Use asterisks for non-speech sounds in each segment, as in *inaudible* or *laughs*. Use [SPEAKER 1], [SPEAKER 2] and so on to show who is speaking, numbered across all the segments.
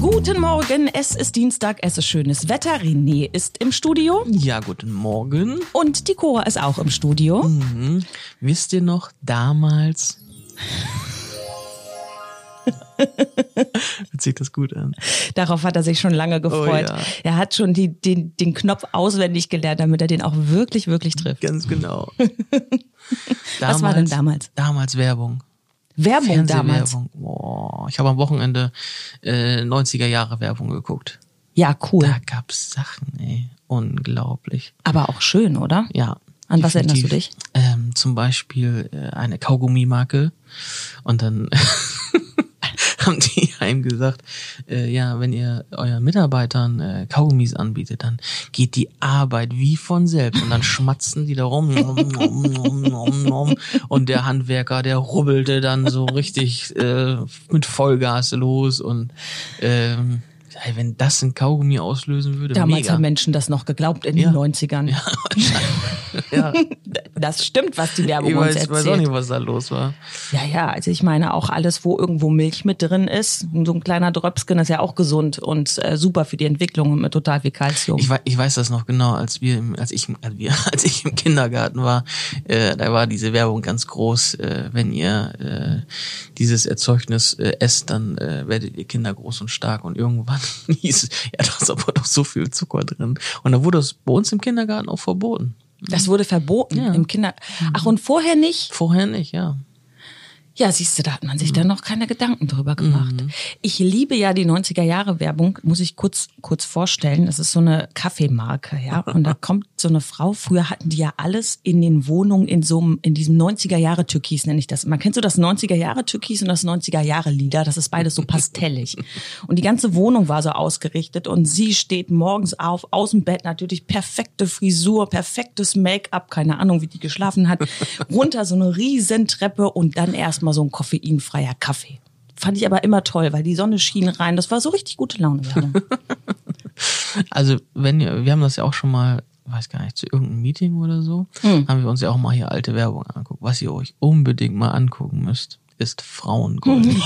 [SPEAKER 1] Guten Morgen, es ist Dienstag, es ist schönes Wetter. René ist im Studio
[SPEAKER 2] Ja, guten Morgen.
[SPEAKER 1] und die Cora ist auch im Studio.
[SPEAKER 2] Mhm. Wisst ihr noch damals? *laughs* Sich das gut an?
[SPEAKER 1] Darauf hat er sich schon lange gefreut.
[SPEAKER 2] Oh ja.
[SPEAKER 1] Er hat schon die, den, den Knopf auswendig gelernt, damit er den auch wirklich, wirklich trifft.
[SPEAKER 2] Ganz genau. *laughs*
[SPEAKER 1] Was war denn damals?
[SPEAKER 2] Damals Werbung.
[SPEAKER 1] Werbung damals.
[SPEAKER 2] Boah, ich habe am Wochenende äh, 90er Jahre Werbung geguckt.
[SPEAKER 1] Ja, cool.
[SPEAKER 2] Da gab's Sachen, ey. Unglaublich.
[SPEAKER 1] Aber auch schön, oder?
[SPEAKER 2] Ja.
[SPEAKER 1] An was erinnerst du
[SPEAKER 2] definitiv. Ähm, zum Beispiel äh, eine Kaugummimarke. Und dann *laughs* haben die *laughs* einem gesagt, äh, ja, wenn ihr euren Mitarbeitern äh, Kaugummis anbietet, dann geht die Arbeit wie von selbst. Und dann *laughs* schmatzen die da rum. Und der Handwerker, der rubbelte dann so richtig äh, mit Vollgas los. Und ähm, ey, wenn das ein Kaugummi auslösen würde,
[SPEAKER 1] Damals
[SPEAKER 2] mega.
[SPEAKER 1] haben Menschen das noch geglaubt in
[SPEAKER 2] Ja.
[SPEAKER 1] den 90ern.
[SPEAKER 2] ja, ja. *laughs*
[SPEAKER 1] Das stimmt, was die Werbung
[SPEAKER 2] Ich
[SPEAKER 1] uns
[SPEAKER 2] weiß,
[SPEAKER 1] erzählt.
[SPEAKER 2] weiß auch nicht, was da los war.
[SPEAKER 1] Ja, ja, also ich meine auch alles, wo irgendwo Milch mit drin ist, so ein kleiner Dröpsken ist ja auch gesund und äh, super für die Entwicklung und mit total viel Kalzium.
[SPEAKER 2] Ich weiß, ich weiß das noch genau, als wir, im, als ich, als wir, *laughs* als ich im Kindergarten war, äh, da war diese Werbung ganz groß. Äh, wenn ihr äh, dieses Erzeugnis äh, esst, dann äh, werdet ihr Kinder groß und stark. Und irgendwann *laughs* hieß es, ja, da ist aber doch so viel Zucker drin. Und dann wurde es bei uns im Kindergarten auch verboten.
[SPEAKER 1] Das wurde verboten
[SPEAKER 2] Ja.
[SPEAKER 1] im Kinder. Ach und vorher nicht?
[SPEAKER 2] Vorher nicht, ja.
[SPEAKER 1] Ja, siehst du, da hat man
[SPEAKER 2] Mhm.
[SPEAKER 1] sich dann noch keine Gedanken drüber gemacht. Ich liebe ja die 90er Jahre Werbung, muss ich kurz kurz vorstellen. Das ist so eine Kaffeemarke, ja. *laughs* Und da kommt so eine Frau. Früher hatten die ja alles in den Wohnungen in so einem, in diesem 90er Jahre Türkis nenne ich das. Man kennt so das 90er Jahre Türkis und das 90er Jahre Lieder. Das ist beides so pastellig. Und die ganze Wohnung war so ausgerichtet und sie steht morgens auf, aus dem Bett natürlich perfekte Frisur, perfektes Make-up, keine Ahnung, wie die geschlafen hat, runter so eine riesen Treppe und dann erstmal so ein koffeinfreier Kaffee. Fand ich aber immer toll, weil die Sonne schien rein. Das war so richtig gute Laune. *laughs*
[SPEAKER 2] Also, wenn wir haben das ja auch schon mal, weiß gar nicht, zu irgendeinem Meeting oder so, haben wir uns ja auch mal hier alte Werbung angeguckt. Was ihr euch unbedingt mal angucken müsst, ist Frauengold. *laughs*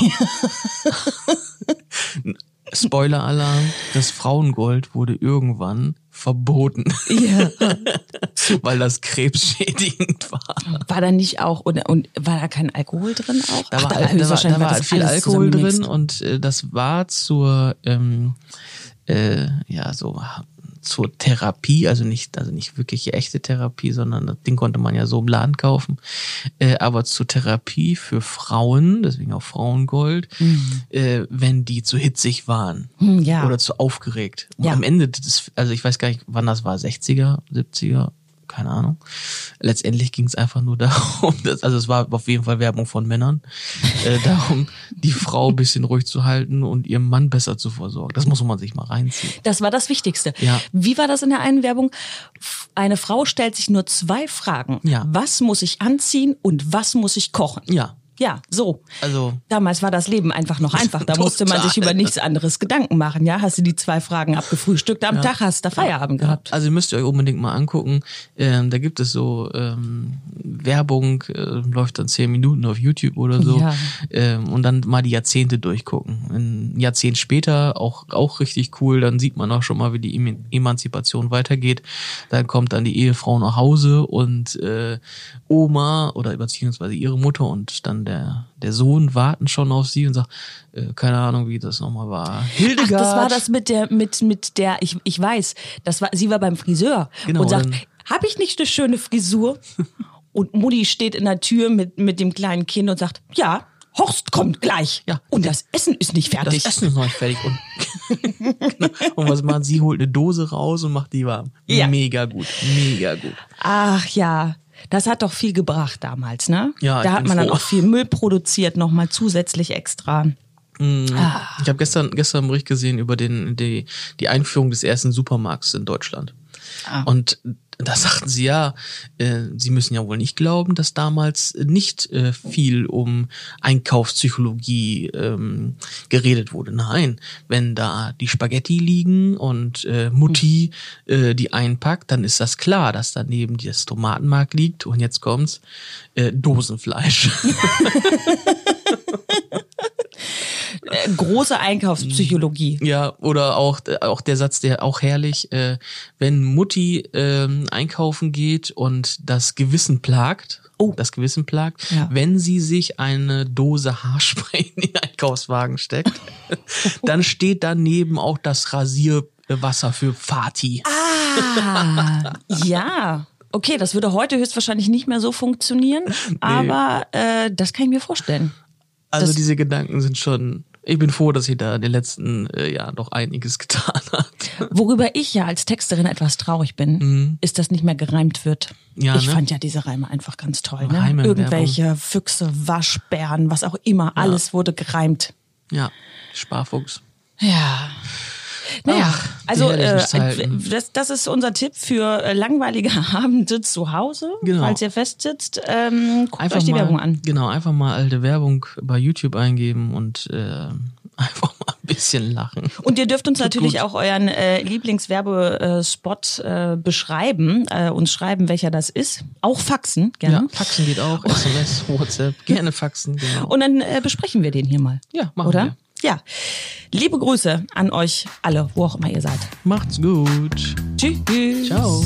[SPEAKER 2] Spoiler-Alarm, das Frauengold wurde irgendwann verboten,
[SPEAKER 1] ja. *laughs*
[SPEAKER 2] weil das krebsschädigend war.
[SPEAKER 1] War da nicht auch, und, und war da kein Alkohol drin auch?
[SPEAKER 2] Da
[SPEAKER 1] Ach,
[SPEAKER 2] war, da war, da war
[SPEAKER 1] das
[SPEAKER 2] halt viel Alkohol drin und äh, das war zur ähm, äh, ja so zur Therapie, also nicht also nicht wirklich echte Therapie, sondern das Ding konnte man ja so im Laden kaufen, äh, aber zur Therapie für Frauen, deswegen auch Frauengold, äh, wenn die zu hitzig waren
[SPEAKER 1] Hm, ja.
[SPEAKER 2] oder zu aufgeregt. Und
[SPEAKER 1] Ja.
[SPEAKER 2] am Ende des, also ich weiß gar nicht, wann das war, 60er, 70er, keine Ahnung. Letztendlich ging es einfach nur *laughs* darum, dass, also es war auf jeden Fall Werbung von Männern, äh, *laughs* darum, die Frau ein bisschen ruhig zu halten und ihrem Mann besser zu versorgen. Das muss man sich mal reinziehen.
[SPEAKER 1] Das war das Wichtigste.
[SPEAKER 2] Ja.
[SPEAKER 1] Wie war das in der einen Werbung? Eine Frau stellt sich nur zwei Fragen.
[SPEAKER 2] Ja.
[SPEAKER 1] Was muss ich anziehen und was muss ich kochen?
[SPEAKER 2] Ja,
[SPEAKER 1] Ja, so.
[SPEAKER 2] also
[SPEAKER 1] Damals war das Leben einfach noch einfach. Da *laughs* musste man sich über nichts anderes Gedanken machen. Ja, hast du die zwei Fragen abgefrühstückt am Tag, hast du Feierabend gehabt.
[SPEAKER 2] Also ihr müsst ihr euch unbedingt mal angucken. Ähm, da gibt es so ähm, Werbung, äh, läuft dann zehn Minuten auf YouTube oder so.
[SPEAKER 1] Ja.
[SPEAKER 2] Ähm, und dann mal die Jahrzehnte durchgucken. Ein Jahrzehnt später, auch, auch richtig cool, dann sieht man auch schon mal, wie die Eman- Emanzipation weitergeht. Dann kommt dann die Ehefrau nach Hause und äh, Oma oder beziehungsweise ihre Mutter und dann der, der Sohn warten schon auf sie und sagt, äh, keine Ahnung, wie das nochmal war.
[SPEAKER 1] Ach,
[SPEAKER 2] Hildegard.
[SPEAKER 1] das war das mit der, mit, mit der, ich, ich weiß, das war, sie war beim Friseur
[SPEAKER 2] Genau,
[SPEAKER 1] und sagt, habe ich nicht eine schöne Frisur? *laughs* Und Mutti steht in der Tür mit, mit dem kleinen Kind und sagt, ja, Horst kommt gleich.
[SPEAKER 2] Ja.
[SPEAKER 1] Und das Essen ist nicht
[SPEAKER 2] Das
[SPEAKER 1] fertig.
[SPEAKER 2] Essen ist noch nicht fertig. Und, *laughs* genau. und was macht sie? Holt eine Dose raus und macht die warm.
[SPEAKER 1] Ja.
[SPEAKER 2] Mega gut. Mega gut.
[SPEAKER 1] Ach ja, das hat doch viel gebracht damals, ne?
[SPEAKER 2] Ja, ich
[SPEAKER 1] da hat man dann
[SPEAKER 2] froh.
[SPEAKER 1] auch viel Müll produziert, nochmal zusätzlich extra.
[SPEAKER 2] Ich habe gestern, gestern einen Bericht gesehen über den, die, die Einführung des ersten Supermarkts in Deutschland.
[SPEAKER 1] Ah.
[SPEAKER 2] Und da sagten sie ja, äh, sie müssen ja wohl nicht glauben, dass damals nicht äh, viel um Einkaufspsychologie ähm, geredet wurde. Nein, wenn da die Spaghetti liegen und äh, Mutti äh, die einpackt, dann ist das klar, dass daneben das Tomatenmark liegt und jetzt kommt's äh, Dosenfleisch. *laughs* *laughs*
[SPEAKER 1] große Einkaufspsychologie.
[SPEAKER 2] Ja, oder auch, auch der Satz, der auch herrlich, äh, wenn Mutti ähm, einkaufen geht und das Gewissen plagt,
[SPEAKER 1] Oh.
[SPEAKER 2] das Gewissen plagt,
[SPEAKER 1] Ja.
[SPEAKER 2] wenn sie sich eine Dose Haarspray in den Einkaufswagen steckt, *laughs* dann steht daneben auch das Rasierwasser für Fati.
[SPEAKER 1] Ah, ja. Okay, das würde heute höchstwahrscheinlich nicht mehr so funktionieren, aber äh, das kann ich mir vorstellen.
[SPEAKER 2] Also
[SPEAKER 1] das-
[SPEAKER 2] diese Gedanken sind schon. Ich bin froh, dass sie da in den letzten äh, Jahren noch einiges *laughs* getan hat.
[SPEAKER 1] Worüber ich ja als Texterin etwas traurig bin, ist, dass nicht mehr gereimt wird.
[SPEAKER 2] Mhm. Ja,
[SPEAKER 1] ich
[SPEAKER 2] ne?
[SPEAKER 1] fand ja diese Reime einfach ganz toll. Ne?
[SPEAKER 2] Reime
[SPEAKER 1] Irgendwelche Füchse, Waschbären, was auch immer, alles wurde gereimt.
[SPEAKER 2] Ja, Sparfuchs.
[SPEAKER 1] Ja. Naja,
[SPEAKER 2] Ach,
[SPEAKER 1] also äh, das, das ist unser Tipp für äh, langweilige *laughs* Abende zu Hause.
[SPEAKER 2] Genau.
[SPEAKER 1] Falls ihr festsitzt, ähm, guckt
[SPEAKER 2] Einfach
[SPEAKER 1] euch die
[SPEAKER 2] mal,
[SPEAKER 1] Werbung an.
[SPEAKER 2] Genau, einfach mal alte Werbung bei YouTube eingeben und äh, *laughs* einfach mal ein bisschen lachen.
[SPEAKER 1] Und ihr dürft uns
[SPEAKER 2] Tut
[SPEAKER 1] natürlich
[SPEAKER 2] gut.
[SPEAKER 1] auch euren äh, Lieblingswerbespot äh, beschreiben, äh, uns schreiben, welcher das ist. Auch faxen,
[SPEAKER 2] Ja,
[SPEAKER 1] gerne.
[SPEAKER 2] Faxen geht auch, *laughs* SMS, WhatsApp, gerne Faxen, genau.
[SPEAKER 1] Und dann äh, besprechen wir den hier mal.
[SPEAKER 2] Ja, machen
[SPEAKER 1] Oder?
[SPEAKER 2] wir.
[SPEAKER 1] Ja. Liebe Grüße an euch alle, wo auch immer ihr seid.
[SPEAKER 2] Macht's gut.
[SPEAKER 1] Tschüss.
[SPEAKER 2] Ciao.